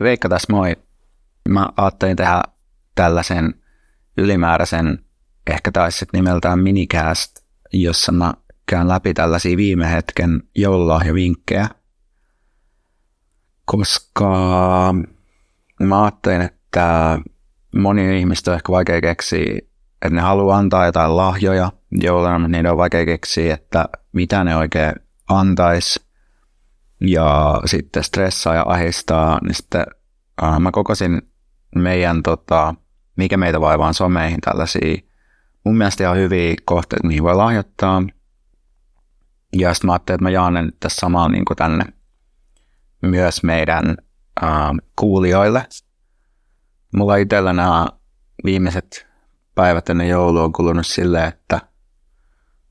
Veikka tässä moi. Mä ajattelin tehdä tällaisen ylimääräisen, ehkä taisi nimeltään minicast, jossa mä käyn läpi tällaisia viime hetken joululahjavinkkejä. Koska mä ajattelin, että moni ihmistä on ehkä vaikea keksiä, että ne haluaa antaa jotain lahjoja jouluna, mutta niiden on vaikea keksiä, että mitä ne oikein antaisi ja sitten stressaa ja ahistaa, niin sitten äh, mä kokosin meidän, tota, mikä meitä vaivaan someihin tällaisia mun mielestä ihan hyviä kohteita, mihin voi lahjoittaa. Ja sitten mä ajattelin, että mä jaan ne tässä samalla niin kuin tänne myös meidän äh, kuulijoille. Mulla itsellä nämä viimeiset päivät ennen joulua on kulunut silleen, että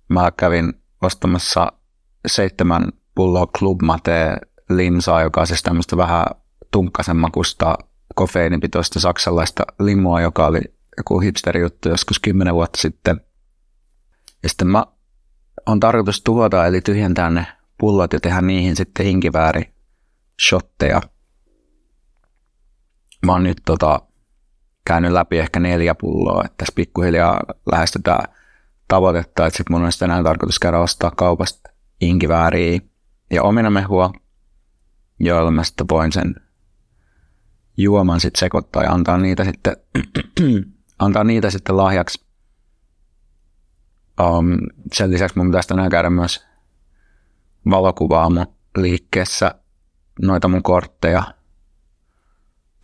mä kävin ostamassa seitsemän pulloa Club Mate limsaa, joka on siis tämmöistä vähän tunkkasen makusta kofeiinipitoista saksalaista limua, joka oli joku hipsterijuttu joskus kymmenen vuotta sitten. Ja sitten mä on tarkoitus tuoda, eli tyhjentää ne pullot ja tehdä niihin sitten hinkivääri shotteja. Mä oon nyt tota, käynyt läpi ehkä neljä pulloa, että tässä pikkuhiljaa lähestytään tavoitetta, että sitten mun on sitten enää tarkoitus käydä ostaa kaupasta inkivääriä ja omenamehua, joilla mä sitten voin sen juoman sitten sekoittaa ja antaa niitä sitten, antaa niitä sitten lahjaksi. Um, sen lisäksi mun pitäisi tänään käydä myös valokuvaamo liikkeessä noita mun kortteja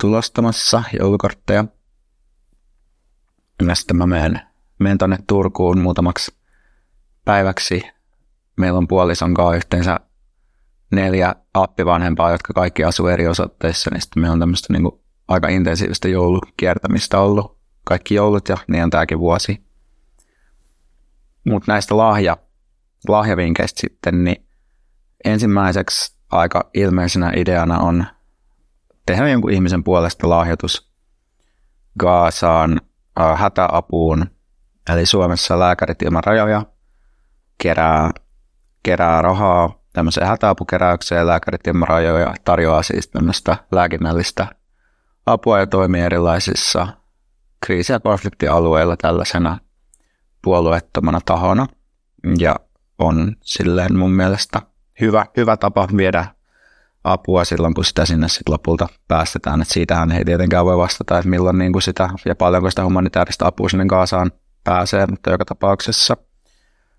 tulostamassa, joulukortteja. Ja sitten mä menen, menen tonne Turkuun muutamaksi päiväksi. Meillä on puolison kanssa yhteensä neljä appivanhempaa, jotka kaikki asuu eri osoitteissa, niin sitten meillä on tämmöistä niin kuin aika intensiivistä joulukiertämistä ollut kaikki joulut ja niin on tämäkin vuosi. Mutta näistä lahja, lahjavinkkeistä sitten, niin ensimmäiseksi aika ilmeisenä ideana on tehdä jonkun ihmisen puolesta lahjoitus Gaasaan äh, hätäapuun, eli Suomessa lääkärit ilman rajoja kerää, kerää rahaa tämmöiseen hätäapukeräykseen lääkärit ilman rajoja tarjoaa siis tämmöistä lääkinnällistä apua ja toimii erilaisissa kriisi- ja konfliktialueilla tällaisena puolueettomana tahona ja on silleen mun mielestä hyvä, hyvä tapa viedä apua silloin, kun sitä sinne sitten lopulta päästetään. Et siitähän ei tietenkään voi vastata, että milloin niin sitä ja paljonko sitä humanitaarista apua sinne Kaasaan pääsee, mutta joka tapauksessa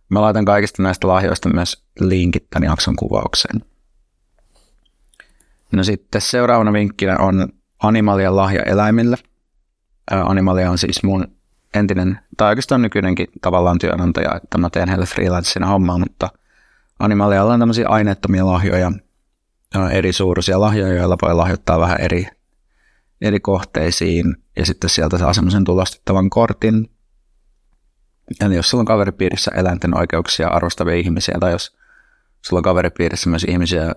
Mä laitan kaikista näistä lahjoista myös linkit tämän jakson kuvaukseen. No sitten seuraavana vinkkinä on Animalian lahja eläimille. Animalia on siis mun entinen, tai oikeastaan nykyinenkin tavallaan työnantaja, että mä teen heille freelanceina hommaa, mutta Animalialla on tämmöisiä aineettomia lahjoja, eri suuruisia lahjoja, joilla voi lahjoittaa vähän eri, eri kohteisiin, ja sitten sieltä saa semmoisen tulostettavan kortin, Eli jos sulla on kaveripiirissä eläinten oikeuksia arvostavia ihmisiä, tai jos sulla on kaveripiirissä myös ihmisiä,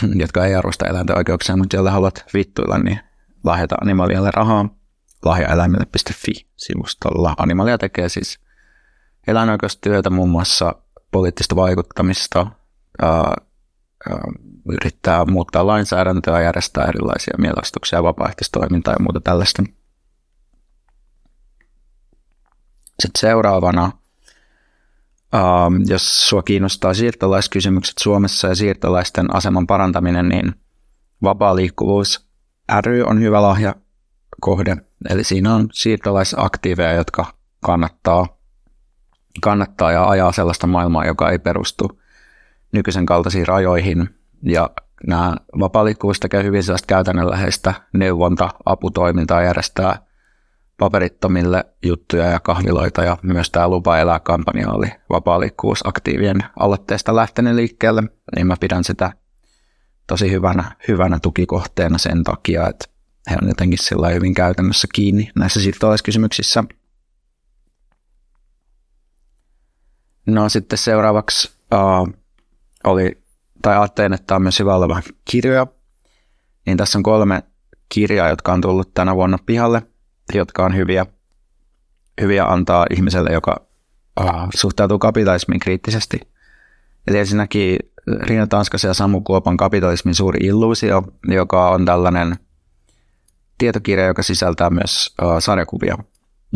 jotka ei arvosta eläinten oikeuksia, mutta joilla haluat vittuilla, niin lahjata Animalialle rahaa lahjaeläimille.fi-sivustolla. Animalia tekee siis eläinoikeustyötä, muun muassa poliittista vaikuttamista, ää, ää, yrittää muuttaa lainsäädäntöä, järjestää erilaisia mielestuksia, vapaaehtoistoimintaa ja muuta tällaista. Sitten seuraavana, ähm, jos sua kiinnostaa siirtolaiskysymykset Suomessa ja siirtolaisten aseman parantaminen, niin vapaa liikkuvuus ry on hyvä lahja kohde. Eli siinä on siirtolaisaktiiveja, jotka kannattaa, kannattaa ja ajaa sellaista maailmaa, joka ei perustu nykyisen kaltaisiin rajoihin. Ja nämä vapaa tekee hyvin sellaista käytännönläheistä neuvonta, aputoimintaa järjestää paperittomille juttuja ja kahviloita ja myös tämä Lupa elää kampanja oli aktiivien aloitteesta lähtenyt liikkeelle, niin mä pidän sitä tosi hyvänä, hyvänä tukikohteena sen takia, että he on jotenkin sillä hyvin käytännössä kiinni näissä siirtolaiskysymyksissä. No sitten seuraavaksi uh, oli, tai ajattelin, että tämä on myös hyvä oleva kirjoja. Niin tässä on kolme kirjaa, jotka on tullut tänä vuonna pihalle – jotka on hyviä, hyviä antaa ihmiselle, joka uh, suhtautuu kapitalismiin kriittisesti. Eli ensinnäkin Riina Tanskasen ja Samu Kuopan kapitalismin suuri illuusio, joka on tällainen tietokirja, joka sisältää myös uh, sarjakuvia.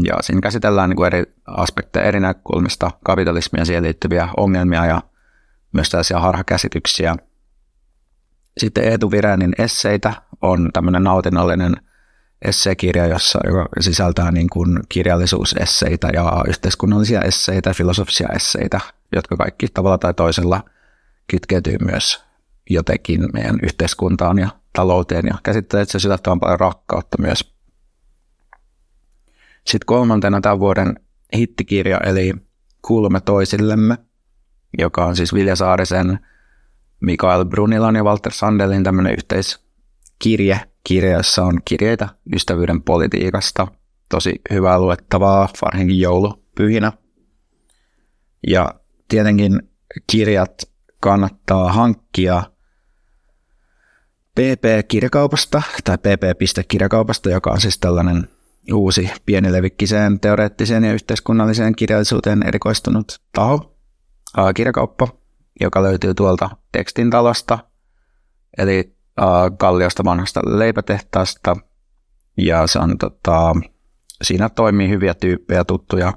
Ja siinä käsitellään niin kuin eri aspekteja, eri näkökulmista, kapitalismia siihen liittyviä ongelmia ja myös tällaisia harhakäsityksiä. Sitten Eetu Virenin esseitä on tämmöinen nautinnollinen esseekirja, jossa, joka sisältää niin kuin kirjallisuusesseitä ja yhteiskunnallisia esseitä, filosofisia esseitä, jotka kaikki tavalla tai toisella kytkeytyy myös jotenkin meidän yhteiskuntaan ja talouteen ja käsittelee itse asiassa paljon rakkautta myös. Sitten kolmantena tämän vuoden hittikirja eli Kuulumme toisillemme, joka on siis Vilja Saarisen, Mikael Brunilan ja Walter Sandelin tämmöinen yhteiskirje, kirja, jossa on kirjeitä ystävyyden politiikasta. Tosi hyvää luettavaa, varsinkin joulupyhinä. Ja tietenkin kirjat kannattaa hankkia PP-kirjakaupasta tai pp.kirjakaupasta, joka on siis tällainen uusi pienilevikkiseen teoreettiseen ja yhteiskunnalliseen kirjallisuuteen erikoistunut taho, kirjakauppa, joka löytyy tuolta tekstintalosta, eli Kalliosta vanhasta leipätehtaasta. Ja se on, tota, siinä toimii hyviä tyyppejä, tuttuja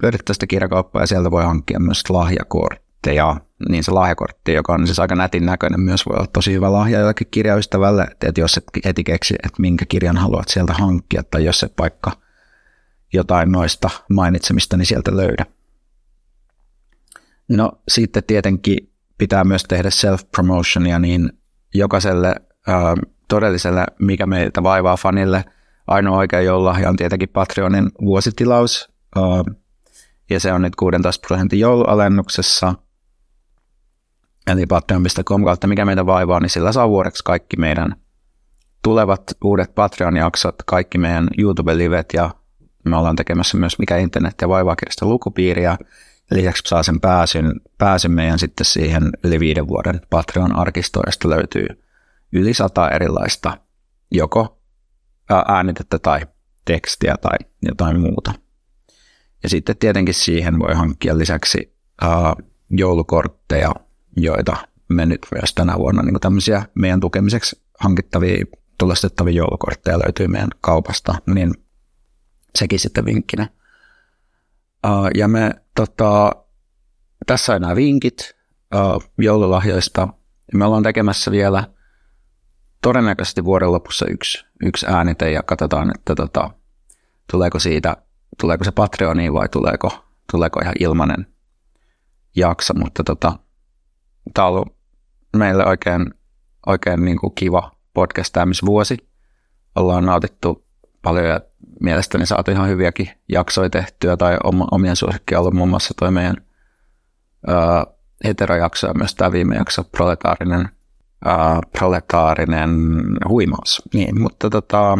pyörittäistä kirjakauppaa ja sieltä voi hankkia myös lahjakortteja. Niin se lahjakortti, joka on siis aika nätin näköinen, myös voi olla tosi hyvä lahja jollekin kirjaystävälle, että jos et heti keksi, että minkä kirjan haluat sieltä hankkia, tai jos et vaikka jotain noista mainitsemista, niin sieltä löydä. No sitten tietenkin pitää myös tehdä self-promotionia, niin jokaiselle ää, todelliselle, mikä meitä vaivaa fanille, ainoa oikea joululahja on tietenkin Patreonin vuositilaus, ää, ja se on nyt 16 prosentin joulualennuksessa. Eli patreon.com kautta mikä meitä vaivaa, niin sillä saa vuodeksi kaikki meidän tulevat uudet Patreon-jaksot, kaikki meidän YouTube-livet ja me ollaan tekemässä myös Mikä internet ja vaivaa lukupiiriä. Lisäksi saa sen pääsyn, pääsyn meidän sitten siihen yli viiden vuoden Patreon-arkistoon, josta löytyy yli sata erilaista joko äänitettä tai tekstiä tai jotain muuta. Ja sitten tietenkin siihen voi hankkia lisäksi ää, joulukortteja, joita me nyt myös tänä vuonna niin tämmöisiä meidän tukemiseksi hankittavia, tulostettavia joulukortteja löytyy meidän kaupasta, niin sekin sitten vinkkinä. Uh, ja me tota, tässä on nämä vinkit uh, joululahjoista. Me ollaan tekemässä vielä todennäköisesti vuoden lopussa yksi, yksi äänite ja katsotaan, että tota, tuleeko siitä, tuleeko se Patreoniin vai tuleeko, tuleeko ihan ilmanen jakso, mutta tota, tämä on ollut meille oikein, oikein niin kuin kiva podcastaamisvuosi. Ollaan nautittu paljon ja mielestäni saatu ihan hyviäkin jaksoja tehtyä tai omien suosikkia ollut muun muassa toi meidän heterojakso ja myös tämä viime jakso, proletaarinen, ää, proletaarinen huimaus. Niin, mutta tota,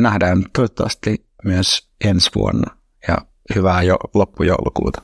nähdään toivottavasti myös ensi vuonna ja hyvää jo loppujoulukuuta.